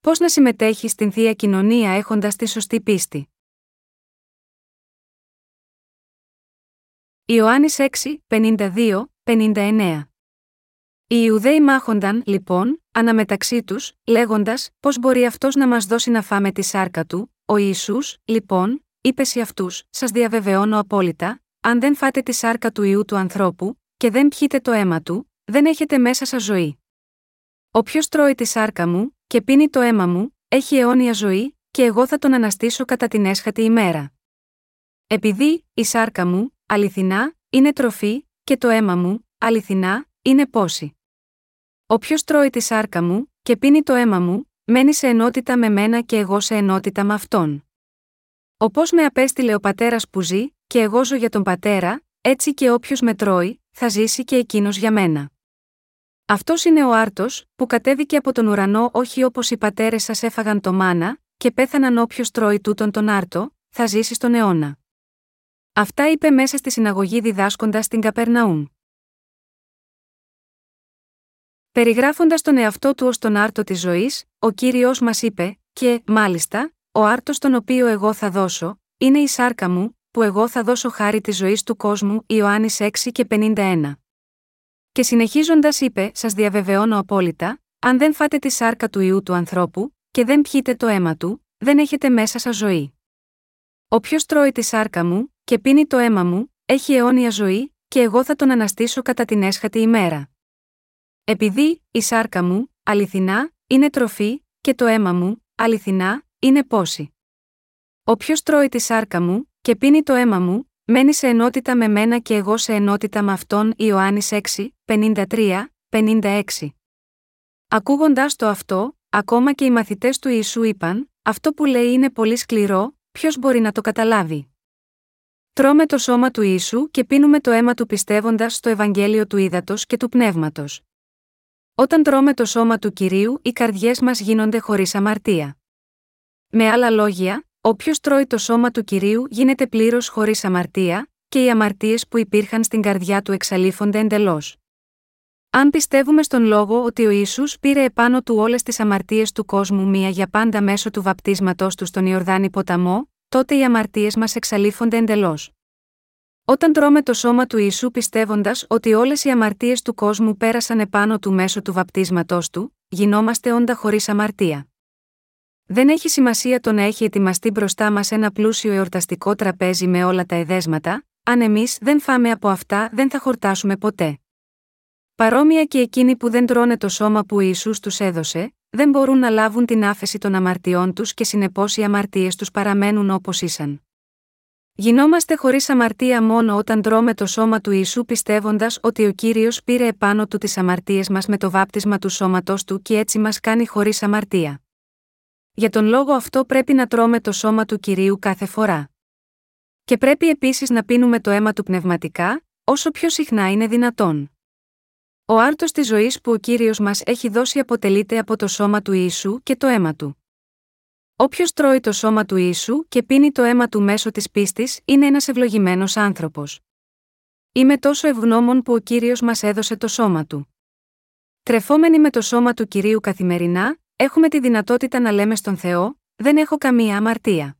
Πώς να συμμετέχει στην θεία κοινωνία έχοντας τη σωστή πίστη; Ιωάννης 6, 52, 59 Οι Ιουδαίοι μάχονταν, λοιπόν, αναμεταξύ τους, λέγοντας, πώς μπορεί αυτός να μας δώσει να φάμε τη σάρκα του, ο Ιησούς, λοιπόν, είπε σε αυτούς: Σας διαβεβαιώνω απόλυτα, αν δεν φάτε τη σάρκα του ιού του ανθρώπου, και δεν πιείτε το αίμα του, δεν έχετε μέσα σας ζωή. Όποιος τρώει τη σάρκα μου, και πίνει το αίμα μου, έχει αιώνια ζωή, και εγώ θα τον αναστήσω κατά την έσχατη ημέρα. Επειδή, η σάρκα μου, αληθινά, είναι τροφή, και το αίμα μου, αληθινά, είναι πόση. Όποιος τρώει τη σάρκα μου, και πίνει το αίμα μου, μένει σε ενότητα με μένα και εγώ σε ενότητα με αυτόν. Όπως με απέστειλε ο πατέρας που ζει, και εγώ ζω για τον πατέρα, έτσι και όποιος με τρώει, θα ζήσει και εκείνος για μένα. Αυτός είναι ο άρτος, που κατέβηκε από τον ουρανό όχι όπως οι πατέρες σας έφαγαν το μάνα, και πέθαναν όποιος τρώει τούτον τον άρτο, θα ζήσει στον αιώνα. Αυτά είπε μέσα στη συναγωγή διδάσκοντας την Καπερναούμ. Περιγράφοντας τον εαυτό του ως τον άρτο της ζωής, ο κύριος μας είπε, και, μάλιστα, ο άρτος τον οποίο εγώ θα δώσω, είναι η σάρκα μου, που εγώ θα δώσω χάρη της ζωής του κόσμου, Ιωάννης 6 και 51. Και συνεχίζοντας είπε: Σας διαβεβαιώνω απόλυτα, αν δεν φάτε τη σάρκα του ιού του ανθρώπου, και δεν πιείτε το αίμα του, δεν έχετε μέσα σας ζωή. Όποιος τρώει τη σάρκα μου, και πίνει το αίμα μου, έχει αιώνια ζωή, και εγώ θα τον αναστήσω κατά την έσχατη ημέρα. Επειδή, η σάρκα μου, αληθινά, είναι τροφή, και το αίμα μου, αληθινά, είναι πόση. Όποιος τρώει τη σάρκα μου, και πίνει το αίμα μου, μένει σε ενότητα με μένα και εγώ σε ενότητα με αυτόν Ιωάννης 6, 53, 56. Ακούγοντάς το αυτό, ακόμα και οι μαθητές του Ιησού είπαν: Αυτό που λέει είναι πολύ σκληρό, ποιος μπορεί να το καταλάβει; Τρώμε το σώμα του Ιησού και πίνουμε το αίμα του πιστεύοντας στο Ευαγγέλιο του Ήδατος και του Πνεύματος. Όταν τρώμε το σώμα του κυρίου, οι καρδιές μας γίνονται χωρίς αμαρτία. Με άλλα λόγια, όποιος τρώει το σώμα του κυρίου γίνεται πλήρως χωρίς αμαρτία, και οι αμαρτίες που υπήρχαν στην καρδιά του εξαλείφονται εντελώς. Αν πιστεύουμε στον λόγο ότι ο Ισού πήρε επάνω του όλες τις αμαρτίες του κόσμου μία για πάντα μέσω του βαπτίσματός του στον Ιορδάνη ποταμό, τότε οι αμαρτίες μας εξαλείφονται εντελώς. Όταν τρώμε το σώμα του Ιησού πιστεύοντας ότι όλες οι αμαρτίες του κόσμου πέρασαν επάνω του μέσω του βαπτίσματός του, γινόμαστε όντα χωρίς αμαρτία. Δεν έχει σημασία το να έχει ετοιμαστεί μπροστά μας ένα πλούσιο εορταστικό τραπέζι με όλα τα εδέσματα, αν εμείς δεν φάμε από αυτά δεν θα χορτάσουμε ποτέ. Παρόμοια και εκείνοι που δεν τρώνε το σώμα που Ιησούς τους έδωσε, δεν μπορούν να λάβουν την άφεση των αμαρτιών τους και συνεπώς οι αμαρτίες τους παραμένουν όπως ήσαν. Γινόμαστε χωρίς αμαρτία μόνο όταν τρώμε το σώμα του Ιησού πιστεύοντας ότι ο κύριος πήρε επάνω του τις αμαρτίες μας με το βάπτισμα του σώματός του και έτσι μας κάνει χωρίς αμαρτία. Για τον λόγο αυτό πρέπει να τρώμε το σώμα του κυρίου κάθε φορά. Και πρέπει επίσης να πίνουμε το αίμα του πνευματικά, όσο πιο συχνά είναι δυνατόν. Ο άρτος της ζωής που ο κύριος μας έχει δώσει αποτελείται από το σώμα του Ιησού και το αίμα του. Όποιος τρώει το σώμα του Ιησού και πίνει το αίμα του μέσω της πίστης είναι ένας ευλογημένος άνθρωπος. Είμαι τόσο ευγνώμων που ο κύριος μας έδωσε το σώμα του. Τρεφόμενοι με το σώμα του κυρίου καθημερινά, έχουμε τη δυνατότητα να λέμε στον Θεό: Δεν έχω καμία αμαρτία.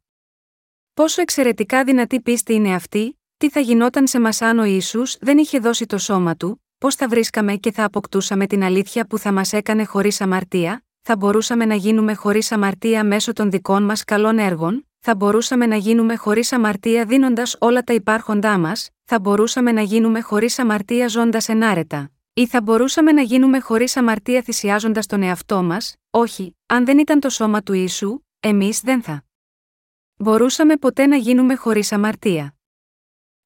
Πόσο εξαιρετικά δυνατή πίστη είναι αυτή, τι θα γινόταν σε μας αν ο Ισού δεν είχε δώσει το σώμα του, πώς θα βρίσκαμε και θα αποκτούσαμε την αλήθεια που θα μας έκανε χωρίς αμαρτία, θα μπορούσαμε να γίνουμε χωρίς αμαρτία μέσω των δικών μας καλών έργων, θα μπορούσαμε να γίνουμε χωρίς αμαρτία δίνοντας όλα τα υπάρχοντά μας, θα μπορούσαμε να γίνουμε χωρίς αμαρτία ζώντας ενάρετα. Ή θα μπορούσαμε να γίνουμε χωρίς αμαρτία θυσιάζοντας τον εαυτό μας, όχι, αν δεν ήταν το σώμα του ίσου, εμείς δεν θα. Μπορούσαμε ποτέ να γίνουμε χωρίς αμαρτία.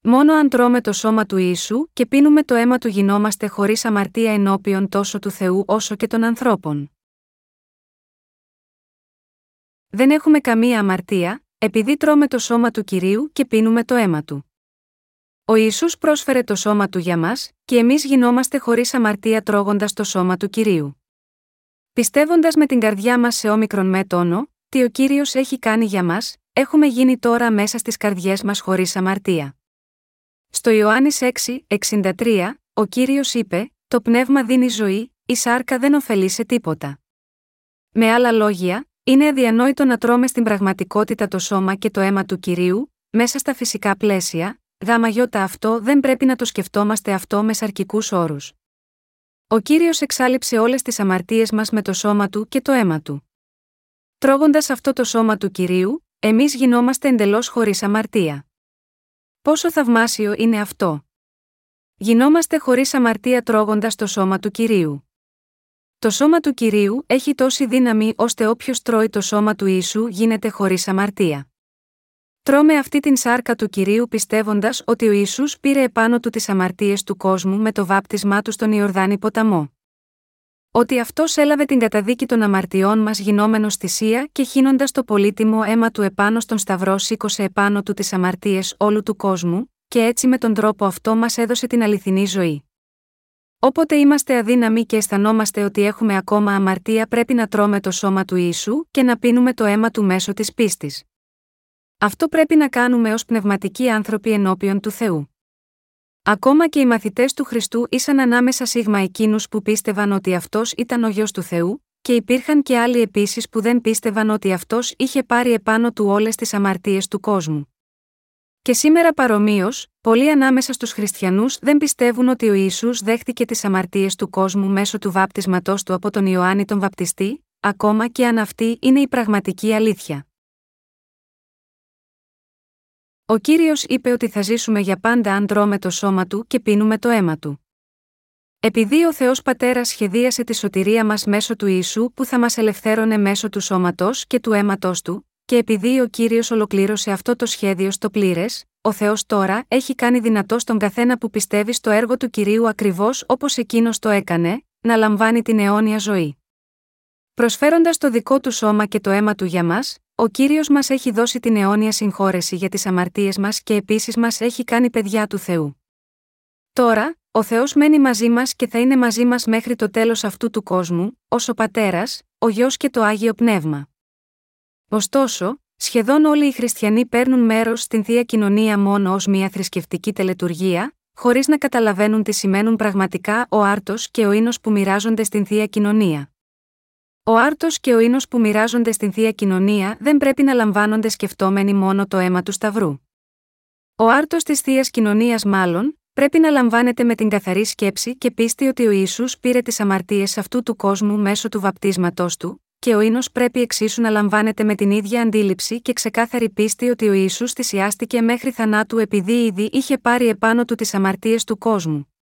Μόνο αν τρώμε το σώμα του Ιησού και πίνουμε το αίμα του γινόμαστε χωρίς αμαρτία ενώπιον τόσο του Θεού όσο και των ανθρώπων. Δεν έχουμε καμία αμαρτία, επειδή τρώμε το σώμα του κυρίου και πίνουμε το αίμα του. Ο Ισού πρόσφερε το σώμα του για μας, και εμείς γινόμαστε χωρίς αμαρτία τρώγοντας το σώμα του κυρίου. Πιστεύοντας με την καρδιά μας σε όμικρον με τόνο, τι ο κύριος έχει κάνει για μας, έχουμε γίνει τώρα μέσα στις καρδιές μας χωρίς αμαρτία. Στο Ιωάννης 6, 63, ο κύριος είπε: Το πνεύμα δίνει ζωή, η σάρκα δεν ωφελεί σε τίποτα. Με άλλα λόγια, είναι αδιανόητο να τρώμε στην πραγματικότητα το σώμα και το αίμα του κυρίου, μέσα στα φυσικά πλαίσια, γάμα γιώτα αυτό δεν πρέπει να το σκεφτόμαστε αυτό με σαρκικούς όρους. Ο κύριος εξάλληψε όλες τις αμαρτίες μας με το σώμα του και το αίμα του. Τρώγοντας αυτό το σώμα του κυρίου, εμείς γινόμαστε εντελώς χωρίς αμαρτία. Πόσο θαυμάσιο είναι αυτό! Γινόμαστε χωρίς αμαρτία τρώγοντας το σώμα του κυρίου. Το σώμα του κυρίου έχει τόση δύναμη ώστε όποιος τρώει το σώμα του ίσου γίνεται χωρίς αμαρτία. Τρώμε αυτή την σάρκα του κυρίου πιστεύοντας ότι ο Ιησούς πήρε επάνω του τις αμαρτίες του κόσμου με το βάπτισμά του στον Ιορδάνη ποταμό. Ότι αυτός έλαβε την καταδίκη των αμαρτιών μας γινόμενος θυσία και χύνοντας το πολύτιμο αίμα του επάνω στον Σταυρό σήκωσε επάνω του τις αμαρτίες όλου του κόσμου, και έτσι με τον τρόπο αυτό μας έδωσε την αληθινή ζωή. Όποτε είμαστε αδύναμοι και αισθανόμαστε ότι έχουμε ακόμα αμαρτία, πρέπει να τρώμε το σώμα του Ιησού και να πίνουμε το αίμα του μέσω της πίστης. Αυτό πρέπει να κάνουμε ως πνευματικοί άνθρωποι ενώπιον του Θεού. Ακόμα και οι μαθητές του Χριστού ήσαν ανάμεσα σίγμα εκείνους που πίστευαν ότι αυτός ήταν ο γιος του Θεού, και υπήρχαν και άλλοι επίσης που δεν πίστευαν ότι αυτός είχε πάρει επάνω του όλες τις αμαρτίες του κόσμου. Και σήμερα παρομοίως, πολλοί ανάμεσα στους χριστιανούς δεν πιστεύουν ότι ο Ιησούς δέχτηκε τις αμαρτίες του κόσμου μέσω του βάπτισματός του από τον Ιωάννη τον Βαπτιστή, ακόμα και αν αυτή είναι η πραγματική αλήθεια. Ο Κύριος είπε ότι θα ζήσουμε για πάντα αν τρώμε το σώμα Του και πίνουμε το αίμα Του. Επειδή ο Θεός Πατέρας σχεδίασε τη σωτηρία μας μέσω του Ιησού που θα μας ελευθέρωνε μέσω του σώματος και του αίματος Του, και επειδή ο Κύριος ολοκλήρωσε αυτό το σχέδιο στο πλήρες, ο Θεός τώρα έχει κάνει δυνατό στον καθένα που πιστεύει στο έργο του Κυρίου ακριβώς όπως εκείνος το έκανε, να λαμβάνει την αιώνια ζωή. Προσφέροντας το δικό του σώμα και το αίμα του για μας, ο κύριος μας έχει δώσει την αιώνια συγχώρεση για τις αμαρτίες μας και επίσης μας έχει κάνει παιδιά του Θεού. Τώρα, ο Θεός μένει μαζί μας και θα είναι μαζί μας μέχρι το τέλος αυτού του κόσμου, ως ο Πατέρας, ο Γιο και το άγιο Πνεύμα. Ωστόσο, σχεδόν όλοι οι χριστιανοί παίρνουν μέρος στην θεία κοινωνία μόνο ως μια θρησκευτική τελετουργία, χωρίς να καταλαβαίνουν τι σημαίνουν πραγματικά ο άρτος και ο ίνος που μοιράζονται στην θεία κοινωνία. Ο άρτος και ο ίνος που μοιράζονται στην θεία κοινωνία δεν πρέπει να λαμβάνονται σκεφτόμενοι μόνο το αίμα του Σταυρού. Ο άρτος της θείας κοινωνίας, μάλλον, πρέπει να λαμβάνεται με την καθαρή σκέψη και πίστη ότι ο Ισού πήρε τις αμαρτίες αυτού του κόσμου μέσω του βαπτίσματός του, και ο ίνος πρέπει εξίσου να λαμβάνεται με την ίδια αντίληψη και ξεκάθαρη πίστη ότι ο Ισού θυσιάστηκε μέχρι θανάτου επειδή ήδη είχε πάρει επάνω του τις αμαρτίες του κόσμου.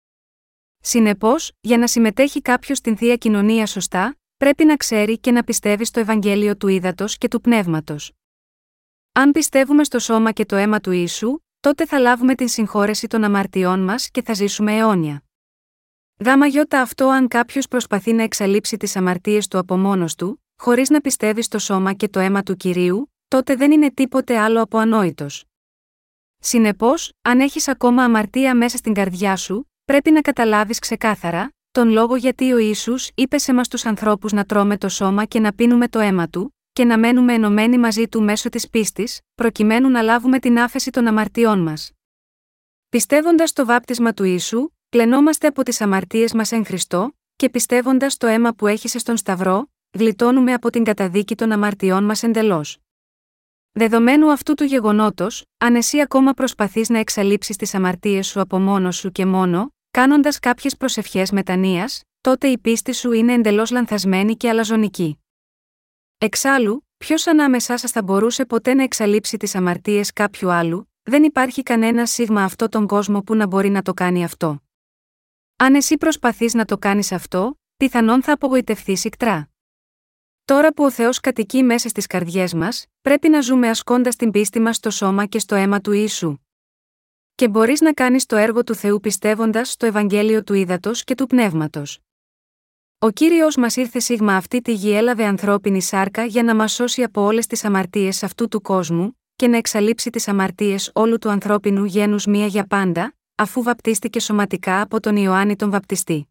Συνεπώς, για να συμμετέχει κάποιος στην θεία κοινωνία σωστά, πρέπει να ξέρει και να πιστεύει στο Ευαγγέλιο του ύδατο και του πνεύματος. Αν πιστεύουμε στο σώμα και το αίμα του ίσου, τότε θα λάβουμε την συγχώρεση των αμαρτιών μας και θα ζήσουμε αιώνια. Γάμα γιώτα αυτό αν κάποιος προσπαθεί να εξαλείψει τις αμαρτίες του από μόνος του, χωρίς να πιστεύει στο σώμα και το αίμα του κυρίου, τότε δεν είναι τίποτε άλλο από ανόητος. Συνεπώς, αν έχεις ακόμα αμαρτία μέσα στην καρδιά σου, πρέπει να καταλάβεις ξεκάθαρα, τον λόγο γιατί ο Ισού είπε σε μας τους ανθρώπους να τρώμε το σώμα και να πίνουμε το αίμα του, και να μένουμε ενωμένοι μαζί του μέσω της πίστης, προκειμένου να λάβουμε την άφεση των αμαρτιών μας. Πιστεύοντας το βάπτισμα του Ισού, πλενόμαστε από τις αμαρτίες μας εν Χριστώ, και πιστεύοντας το αίμα που έχεις στον Σταυρό, γλιτώνουμε από την καταδίκη των αμαρτιών μας εντελώς. Δεδομένου αυτού του γεγονότος, αν εσύ ακόμα προσπαθείς να εξαλείψεις τις αμαρτίες σου από μόνος σου και μόνο, Κάνοντας κάποιες προσευχές μετανία, τότε η πίστη σου είναι εντελώς λανθασμένη και αλαζονική. Εξάλλου, ποιος ανάμεσά σας θα μπορούσε ποτέ να εξαλείψει τις αμαρτίες κάποιου άλλου, δεν υπάρχει κανένα σίγμα αυτό τον κόσμο που να μπορεί να το κάνει αυτό. Αν εσύ προσπαθείς να το κάνεις αυτό, πιθανόν θα απογοητευτεί ικτρά. Τώρα που ο Θεός κατοικεί μέσα στις καρδιές μας, πρέπει να ζούμε ασκώντας την πίστη μας στο σώμα και στο αίμα του Ιησού και μπορείς να κάνεις το έργο του Θεού πιστεύοντας στο Ευαγγέλιο του Ήδατος και του Πνεύματος. Ο κύριος μας ήρθε σίγμα αυτή τη γη έλαβε ανθρώπινη σάρκα για να μας σώσει από όλες τις αμαρτίες αυτού του κόσμου, και να εξαλείψει τις αμαρτίες όλου του ανθρώπινου γένους μία για πάντα, αφού βαπτίστηκε σωματικά από τον Ιωάννη τον Βαπτιστή.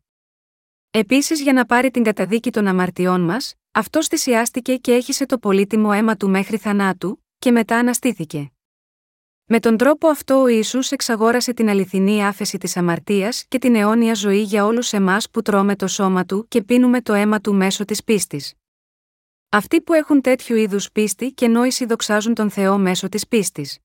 Επίσης για να πάρει την καταδίκη των αμαρτιών μας, αυτός θυσιάστηκε και έχισε το πολύτιμο αίμα του μέχρι θανάτου, και μετά αναστήθηκε. Με τον τρόπο αυτό ο Ιησούς εξαγόρασε την αληθινή άφεση της αμαρτίας και την αιώνια ζωή για όλους εμάς που τρώμε το σώμα Του και πίνουμε το αίμα Του μέσω της πίστης. Αυτοί που έχουν τέτοιου είδους πίστη και νόηση δοξάζουν τον Θεό μέσω της πίστης.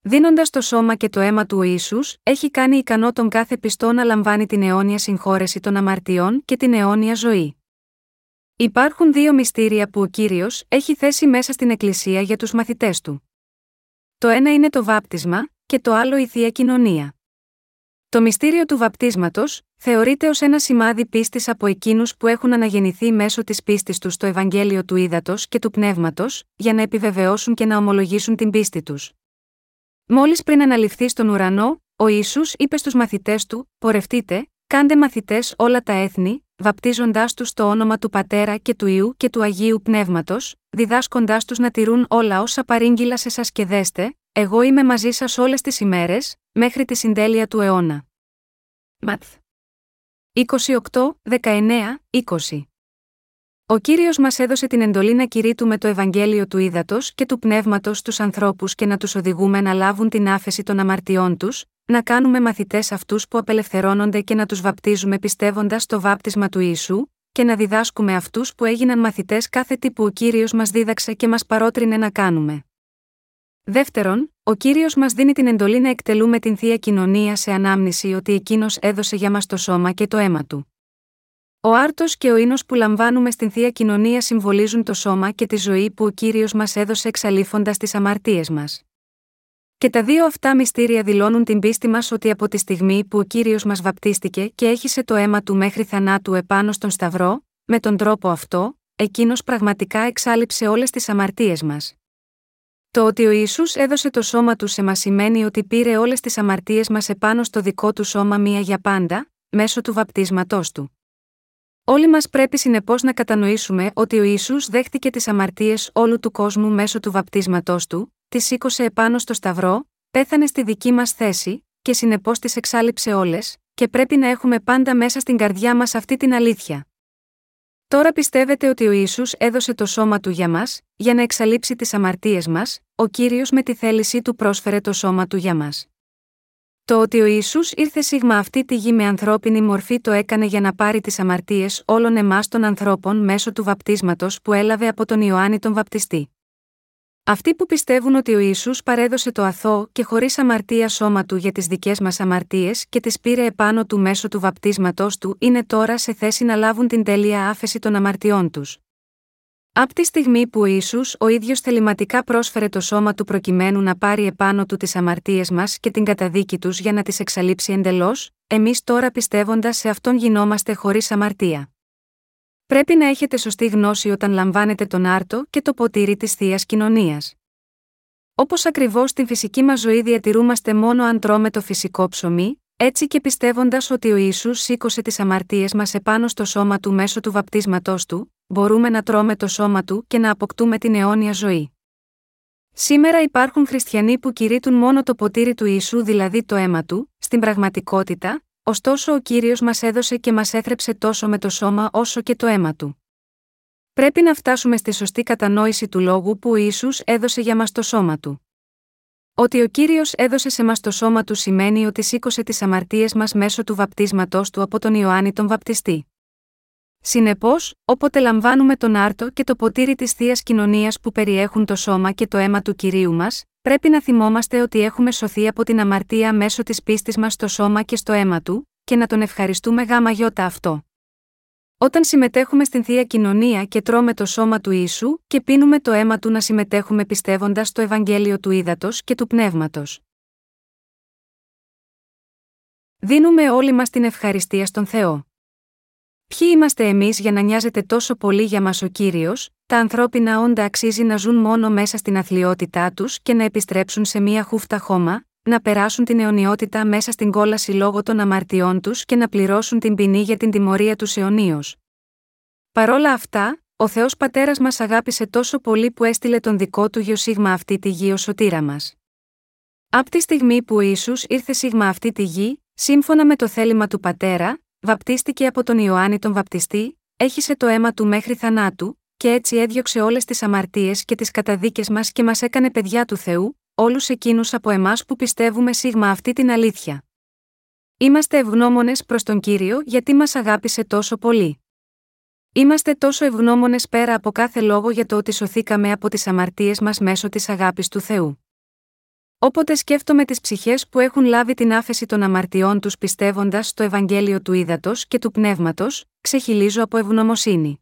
Δίνοντας το σώμα και το αίμα του ο Ιησούς, έχει κάνει ικανό τον κάθε πιστό να λαμβάνει την αιώνια συγχώρεση των αμαρτιών και την αιώνια ζωή. Υπάρχουν δύο μυστήρια που ο κύριος έχει θέσει μέσα στην Εκκλησία για τους μαθητές του. Το ένα είναι το βάπτισμα, και το άλλο η θεία κοινωνία. Το μυστήριο του βαπτίσματος θεωρείται ως ένα σημάδι πίστης από εκείνους που έχουν αναγεννηθεί μέσω της πίστης τους στο Ευαγγέλιο του Ήδατος και του Πνεύματος, για να επιβεβαιώσουν και να ομολογήσουν την πίστη τους. Μόλις πριν αναλυφθεί στον ουρανό, ο Ισού είπε στους μαθητές του: Πορευτείτε, κάντε μαθητές όλα τα έθνη, βαπτίζοντάς τους στο όνομα του Πατέρα και του Ιού και του Αγίου Πνεύματος, διδάσκοντάς τους να τηρούν όλα όσα παρήγγειλα σε σας και δέστε, εγώ είμαι μαζί σας όλες τις ημέρες, μέχρι τη συντέλεια του αιώνα. Ματθ. 28, 19, 20 Ο Κύριος μας έδωσε την εντολή να κηρύττουμε το Ευαγγέλιο του Ήδατος και του Πνεύματος στους ανθρώπους και να τους οδηγούμε να λάβουν την άφεση των αμαρτιών τους, να κάνουμε μαθητές αυτούς που απελευθερώνονται και να τους βαπτίζουμε πιστεύοντας το βάπτισμα του Ιησού, και να διδάσκουμε αυτούς που έγιναν μαθητές κάθε τι που ο Κύριος μας δίδαξε και μας παρότρινε να κάνουμε. Δεύτερον, ο κύριος μας δίνει την εντολή να εκτελούμε την θεία κοινωνία σε ανάμνηση ότι εκείνος έδωσε για μας το σώμα και το αίμα του. Ο άρτος και ο ίνος που λαμβάνουμε στην θεία κοινωνία συμβολίζουν το σώμα και τη ζωή που ο κύριος μας έδωσε εξαλείφοντας τις αμαρτίες μας. Και τα δύο αυτά μυστήρια δηλώνουν την πίστη μας ότι από τη στιγμή που ο κύριος μας βαπτίστηκε και έχισε το αίμα του μέχρι θανάτου επάνω στον Σταυρό, με τον τρόπο αυτό, εκείνος πραγματικά εξάλληψε όλες τις αμαρτίες μας. Το ότι ο Ισού έδωσε το σώμα του σε μας σημαίνει ότι πήρε όλες τις αμαρτίες μας επάνω στο δικό του σώμα μία για πάντα, μέσω του βαπτίσματός του. Όλοι μας πρέπει συνεπώς να κατανοήσουμε ότι ο Ισού δέχτηκε τις αμαρτίες όλου του κόσμου μέσω του βαπτίσματός του, τι σήκωσε επάνω στο Σταυρό, πέθανε στη δική μας θέση, και συνεπώς τις εξάλληψε όλες, και πρέπει να έχουμε πάντα μέσα στην καρδιά μας αυτή την αλήθεια. Τώρα πιστεύετε ότι ο Ισού έδωσε το σώμα του για μας, για να εξαλείψει τις αμαρτίες μας, ο κύριος με τη θέλησή του πρόσφερε το σώμα του για μας. Το ότι ο Ισού ήρθε σίγμα αυτή τη γη με ανθρώπινη μορφή το έκανε για να πάρει τις αμαρτίες όλων εμάς των ανθρώπων μέσω του βαπτίσματος που έλαβε από τον Ιωάννη τον Βαπτιστή. Αυτοί που πιστεύουν ότι ο Ισού παρέδωσε το αθώο και χωρίς αμαρτία σώμα του για τις δικές μας αμαρτίες και τις πήρε επάνω του μέσω του βαπτίσματός του, είναι τώρα σε θέση να λάβουν την τέλεια άφεση των αμαρτιών τους. Από τη στιγμή που ο Ισού ο ίδιος θεληματικά πρόσφερε το σώμα του προκειμένου να πάρει επάνω του τις αμαρτίες μας και την καταδίκη τους για να τις εξαλείψει εντελώς, εμείς τώρα πιστεύοντας σε αυτόν γινόμαστε χωρίς αμαρτία. Πρέπει να έχετε σωστή γνώση όταν λαμβάνετε τον άρτο και το ποτήρι της θείας κοινωνίας. Όπως ακριβώς στην φυσική μας ζωή διατηρούμαστε μόνο αν τρώμε το φυσικό ψωμί, έτσι και πιστεύοντας ότι ο Ισού σήκωσε τις αμαρτίες μας επάνω στο σώμα του μέσω του βαπτίσματός του, μπορούμε να τρώμε το σώμα του και να αποκτούμε την αιώνια ζωή. Σήμερα υπάρχουν χριστιανοί που κηρύττουν μόνο το ποτήρι του Ιησού, δηλαδή το αίμα του, στην πραγματικότητα, ωστόσο ο κύριος μας έδωσε και μας έθρεψε τόσο με το σώμα όσο και το αίμα του. Πρέπει να φτάσουμε στη σωστή κατανόηση του λόγου που ο Ιησούς έδωσε για μας το σώμα του. Ότι ο κύριος έδωσε σε μας το σώμα του σημαίνει ότι σήκωσε τις αμαρτίες μας μέσω του βαπτίσματός του από τον Ιωάννη τον Βαπτιστή. Συνεπώς, όποτε λαμβάνουμε τον άρτο και το ποτήρι της θείας κοινωνίας που περιέχουν το σώμα και το αίμα του κυρίου μας, πρέπει να θυμόμαστε ότι έχουμε σωθεί από την αμαρτία μέσω της πίστης μας στο σώμα και στο αίμα του, και να τον ευχαριστούμε γάμα γιώτα αυτό. Όταν συμμετέχουμε στην θεία κοινωνία και τρώμε το σώμα του Ιησού και πίνουμε το αίμα του να συμμετέχουμε πιστεύοντας στο Ευαγγέλιο του Ήδατος και του Πνεύματος. Δίνουμε όλοι μας την ευχαριστία στον Θεό. Ποιοι είμαστε εμείς για να νοιάζεται τόσο πολύ για μας ο κύριος, τα ανθρώπινα όντα αξίζει να ζουν μόνο μέσα στην αθλειότητά τους και να επιστρέψουν σε μία χούφτα χώμα, να περάσουν την αιωνιότητα μέσα στην κόλαση λόγω των αμαρτιών τους και να πληρώσουν την ποινή για την τιμωρία τους αιωνίως. Παρόλα αυτά, ο Θεός Πατέρας μας αγάπησε τόσο πολύ που έστειλε τον δικό του γιο σίγμα αυτή τη γη ως σωτήρα μας. Από τη στιγμή που ο Ιησούς ήρθε σίγμα αυτή τη γη, σύμφωνα με το θέλημα του Πατέρα, βαπτίστηκε από τον Ιωάννη τον Βαπτιστή, έχισε το αίμα του μέχρι θανάτου, και έτσι έδιωξε όλες τις αμαρτίες και τις καταδίκες μας και μας έκανε παιδιά του Θεού, όλους εκείνους από εμάς που πιστεύουμε σίγμα αυτή την αλήθεια. Είμαστε ευγνώμονες προς τον κύριο γιατί μας αγάπησε τόσο πολύ. Είμαστε τόσο ευγνώμονες πέρα από κάθε λόγο για το ότι σωθήκαμε από τις αμαρτίες μας μέσω της αγάπης του Θεού. Όποτε σκέφτομαι τις ψυχές που έχουν λάβει την άφεση των αμαρτιών τους πιστεύοντας στο Ευαγγέλιο του Ήδατος και του Πνεύματος, ξεχυλίζω από ευγνωμοσύνη.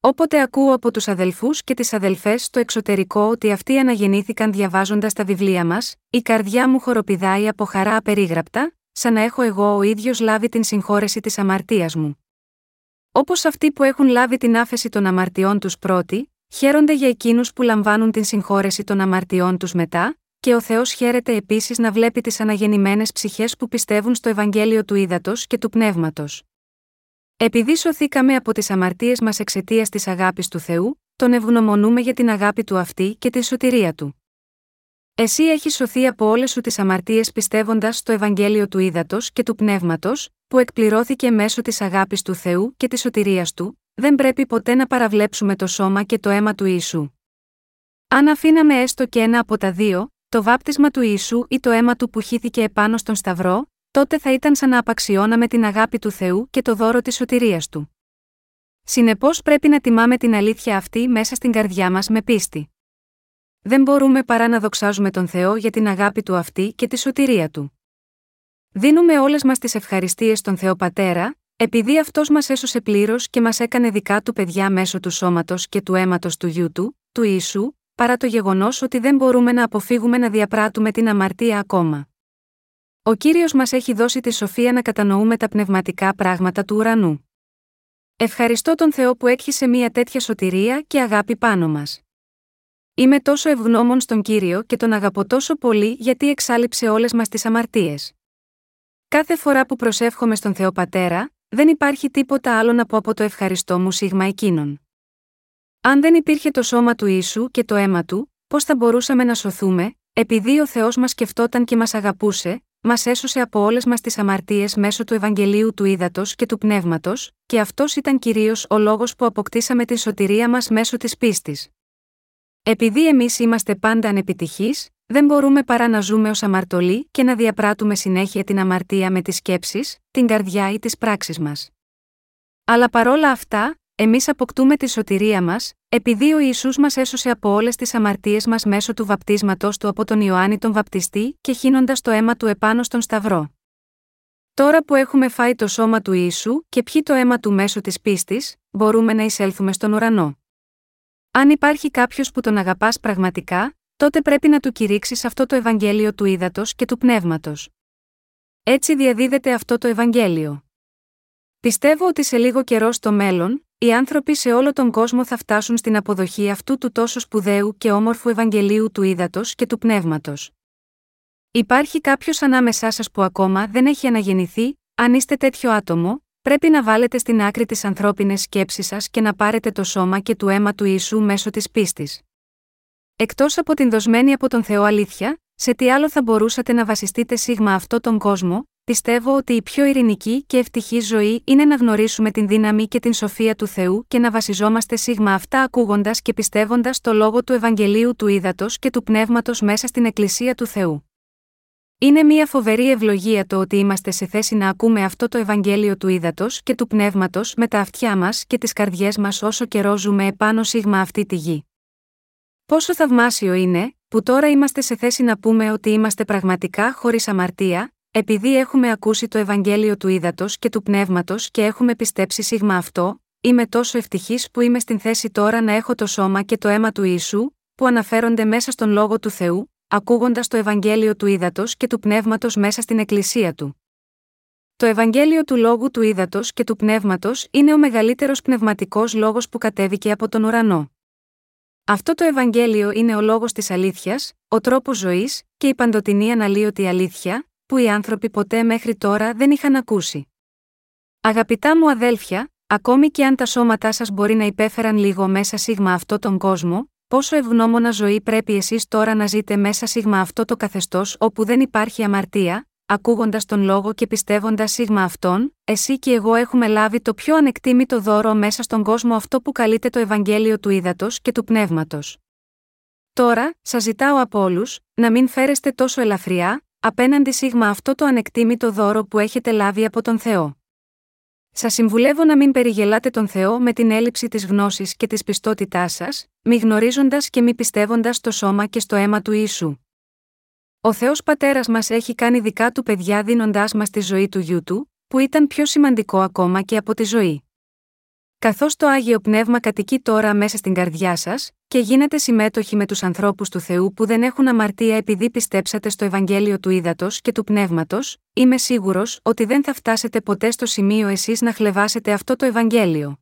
Όποτε ακούω από τους αδελφούς και τις αδελφές στο εξωτερικό ότι αυτοί αναγεννήθηκαν διαβάζοντας τα βιβλία μας, η καρδιά μου χοροπηδάει από χαρά απερίγραπτα, σαν να έχω εγώ ο ίδιος λάβει την συγχώρεση της αμαρτίας μου. Όπως αυτοί που έχουν λάβει την άφεση των αμαρτιών τους πρώτοι, χαίρονται για εκείνους που λαμβάνουν την συγχώρεση των αμαρτιών τους μετά, και ο Θεός χαίρεται επίσης να βλέπει τις αναγεννημένες ψυχές που πιστεύουν στο Ευαγγέλιο του Ήδατος και του Πνεύματος. Επειδή σωθήκαμε από τις αμαρτίες μας εξαιτίας της αγάπης του Θεού, τον ευγνωμονούμε για την αγάπη του αυτή και τη σωτηρία του. Εσύ έχεις σωθεί από όλες σου τις αμαρτίες πιστεύοντας στο Ευαγγέλιο του Ήδατος και του Πνεύματος, που εκπληρώθηκε μέσω της αγάπης του Θεού και της σωτηρίας του, δεν πρέπει ποτέ να παραβλέψουμε το σώμα και το αίμα του Ιησού. Αν αφήναμε έστω και ένα από τα δύο, το βάπτισμα του Ιησού ή το αίμα του που χύθηκε επάνω στον Σταυρό, τότε θα ήταν σαν να απαξιώναμε την αγάπη του Θεού και το δώρο της σωτηρίας του. Συνεπώς πρέπει να τιμάμε την αλήθεια αυτή μέσα στην καρδιά μας με πίστη. Δεν μπορούμε παρά να δοξάζουμε τον Θεό για την αγάπη του αυτή και τη σωτηρία του. Δίνουμε όλες μας τις ευχαριστίες στον Θεό Πατέρα, επειδή αυτός μας έσωσε πλήρως και μας έκανε δικά του παιδιά μέσω του σώματος και του αίματος του γιού του, του Ιησού, παρά το γεγονός ότι δεν μπορούμε να αποφύγουμε να διαπράττουμε την αμαρτία ακόμα. Ο κύριος μας έχει δώσει τη σοφία να κατανοούμε τα πνευματικά πράγματα του ουρανού. Ευχαριστώ τον Θεό που έκχυσε μια τέτοια σωτηρία και αγάπη πάνω μας. Είμαι τόσο ευγνώμων στον κύριο και τον αγαπώ τόσο πολύ γιατί εξάλληψε όλες μας τις αμαρτίες. Κάθε φορά που προσεύχομαι στον Θεό Πατέρα, δεν υπάρχει τίποτα άλλο να πω από το ευχαριστώ μου σίγμα εκείνον. Αν δεν υπήρχε το σώμα του ίσου και το αίμα του, πώς θα μπορούσαμε να σωθούμε, επειδή ο Θεός μας σκεφτόταν και μας αγαπούσε, μας έσωσε από όλες μας τις αμαρτίες μέσω του Ευαγγελίου του Ήδατος και του Πνεύματος, και αυτός ήταν κυρίως ο λόγος που αποκτήσαμε τη σωτηρία μας μέσω της πίστης. Επειδή εμείς είμαστε πάντα ανεπιτυχείς, δεν μπορούμε παρά να ζούμε ως αμαρτωλοί και να διαπράττουμε συνέχεια την αμαρτία με τις σκέψεις, την καρδιά ή τις πράξεις μας. Αλλά παρόλα αυτά, εμείς αποκτούμε τη σωτηρία μας, επειδή ο Ισού μας έσωσε από όλες τις αμαρτίες μας μέσω του βαπτίσματός του από τον Ιωάννη τον Βαπτιστή και χύνοντας το αίμα του επάνω στον Σταυρό. Τώρα που έχουμε φάει το σώμα του Ιησού και πιει το αίμα του μέσω της πίστης, μπορούμε να εισέλθουμε στον ουρανό. Αν υπάρχει κάποιος που τον αγαπάς πραγματικά, τότε πρέπει να του κηρύξεις αυτό το Ευαγγέλιο του ύδατο και του πνεύματος. Έτσι διαδίδεται αυτό το Ευαγγέλιο. Πιστεύω ότι σε λίγο καιρό στο μέλλον, οι άνθρωποι σε όλο τον κόσμο θα φτάσουν στην αποδοχή αυτού του τόσο σπουδαίου και όμορφου Ευαγγελίου του ύδατο και του πνεύματος. Υπάρχει κάποιος ανάμεσά σας που ακόμα δεν έχει αναγεννηθεί, αν είστε τέτοιο άτομο, πρέπει να βάλετε στην άκρη τις ανθρώπινες σκέψεις σας και να πάρετε το σώμα και του αίμα του Ιησού μέσω της πίστης. Εκτός από την δοσμένη από τον Θεό αλήθεια, σε τι άλλο θα μπορούσατε να βασιστείτε σίγμα αυτό τον κόσμο, πιστεύω ότι η πιο ειρηνική και ευτυχή ζωή είναι να γνωρίσουμε την δύναμη και την σοφία του Θεού και να βασιζόμαστε σίγμα αυτά ακούγοντας και πιστεύοντας το λόγο του Ευαγγελίου του Ήδατος και του Πνεύματος μέσα στην Εκκλησία του Θεού. Είναι μια φοβερή ευλογία το ότι είμαστε σε θέση να ακούμε αυτό το Ευαγγέλιο του Ήδατος και του Πνεύματος με τα αυτιά μας και τις καρδιές μας όσο καιρό ζούμε επάνω σίγμα αυτή τη γη. Πόσο θαυμάσιο είναι, που τώρα είμαστε σε θέση να πούμε ότι είμαστε πραγματικά χωρίς αμαρτία, επειδή έχουμε ακούσει το Ευαγγέλιο του Ήδατος και του Πνεύματος και έχουμε πιστέψει σίγμα αυτό, είμαι τόσο ευτυχής που είμαι στην θέση τώρα να έχω το σώμα και το αίμα του Ιησού, που αναφέρονται μέσα στον λόγο του Θεού, ακούγοντας το Ευαγγέλιο του Ήδατος και του Πνεύματος μέσα στην Εκκλησία του. Το Ευαγγέλιο του Λόγου του Ήδατος και του Πνεύματος είναι ο μεγαλύτερος πνευματικός λόγος που κατέβηκε από τον ουρανό. Αυτό το Ευαγγέλιο είναι ο λόγος της αλήθειας, ο τρόπος ζωής και η παντοτινή αναλύωτη αλήθεια, που οι άνθρωποι ποτέ μέχρι τώρα δεν είχαν ακούσει. Αγαπητά μου αδέλφια, ακόμη και αν τα σώματά σας μπορεί να υπέφεραν λίγο μέσα σίγμα αυτό τον κόσμο, πόσο ευγνώμονα ζωή πρέπει εσείς τώρα να ζείτε μέσα σίγμα αυτό το καθεστώς όπου δεν υπάρχει αμαρτία, ακούγοντας τον λόγο και πιστεύοντας σίγμα αυτόν, εσύ και εγώ έχουμε λάβει το πιο ανεκτήμητο δώρο μέσα στον κόσμο αυτό που καλείται το Ευαγγέλιο του Ήδατος και του Πνεύματος. Τώρα, σας ζητάω από όλους, να μην φέρεστε τόσο ελαφριά, απέναντι σίγμα αυτό το ανεκτήμητο δώρο που έχετε λάβει από τον Θεό. Σας συμβουλεύω να μην περιγελάτε τον Θεό με την έλλειψη της γνώσης και της πιστότητάς σας, μη γνωρίζοντας και μη πιστεύοντας στο σώμα και στο αίμα του Ιησού. Ο Θεός Πατέρας μας έχει κάνει δικά του παιδιά δίνοντάς μας τη ζωή του γιού του, που ήταν πιο σημαντικό ακόμα και από τη ζωή. Καθώς το άγιο πνεύμα κατοικεί τώρα μέσα στην καρδιά σας, και γίνετε συμμέτοχοι με τους ανθρώπους του Θεού που δεν έχουν αμαρτία επειδή πιστέψατε στο Ευαγγέλιο του Ήδατος και του Πνεύματος, είμαι σίγουρος ότι δεν θα φτάσετε ποτέ στο σημείο εσείς να χλεβάσετε αυτό το Ευαγγέλιο.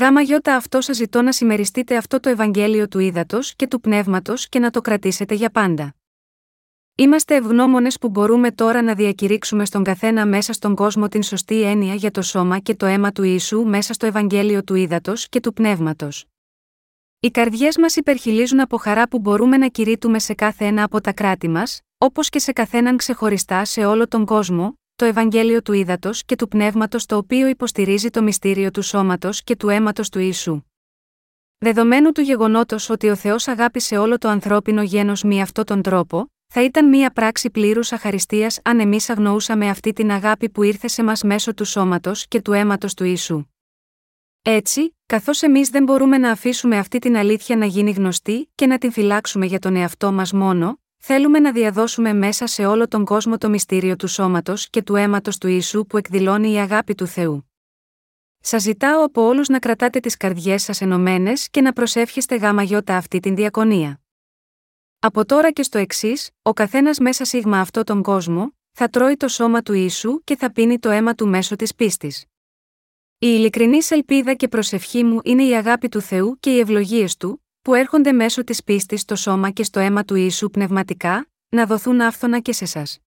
Γάμα γιώτα αυτό σας ζητώ να συμμεριστείτε αυτό το Ευαγγέλιο του Ήδατος και του Πνεύματος και να το κρατήσετε για πάντα. Είμαστε ευγνώμονες που μπορούμε τώρα να διακηρύξουμε στον καθένα μέσα στον κόσμο την σωστή έννοια για το σώμα και το αίμα του Ιησού μέσα στο Ευαγγέλιο του Ήδατος και του Πνεύματος. Οι καρδιές μας υπερχιλίζουν από χαρά που μπορούμε να κηρύττουμε σε κάθε ένα από τα κράτη μας, όπως και σε καθέναν ξεχωριστά σε όλο τον κόσμο, το Ευαγγέλιο του Ήδατος και του Πνεύματος το οποίο υποστηρίζει το μυστήριο του σώματος και του αίματος του Ιησού. Δεδομένου του γεγονότος ότι ο Θεός αγάπησε όλο το ανθρώπινο γένος με αυτόν τον τρόπο, θα ήταν μία πράξη πλήρους αχαριστίας αν εμείς αγνοούσαμε αυτή την αγάπη που ήρθε σε μας μέσω του σώματος και του αίματος του Ιησού. Έτσι, καθώς εμείς δεν μπορούμε να αφήσουμε αυτή την αλήθεια να γίνει γνωστή και να την φυλάξουμε για τον εαυτό μας μόνο, θέλουμε να διαδώσουμε μέσα σε όλο τον κόσμο το μυστήριο του σώματος και του αίματος του Ιησού που εκδηλώνει η αγάπη του Θεού. Σας ζητάω από όλους να κρατάτε τις καρδιές σας ενωμένες και να προσεύχεστε γάμα γιώτα αυτή την διακονία. Από τώρα και στο εξής, ο καθένας μέσα σίγμα αυτό τον κόσμο, θα τρώει το σώμα του ίσου και θα πίνει το αίμα του μέσω της πίστης. Η ειλικρινή ελπίδα και προσευχή μου είναι η αγάπη του Θεού και οι ευλογίες του, που έρχονται μέσω της πίστης στο σώμα και στο αίμα του ίσου πνευματικά, να δοθούν άφθονα και σε σας.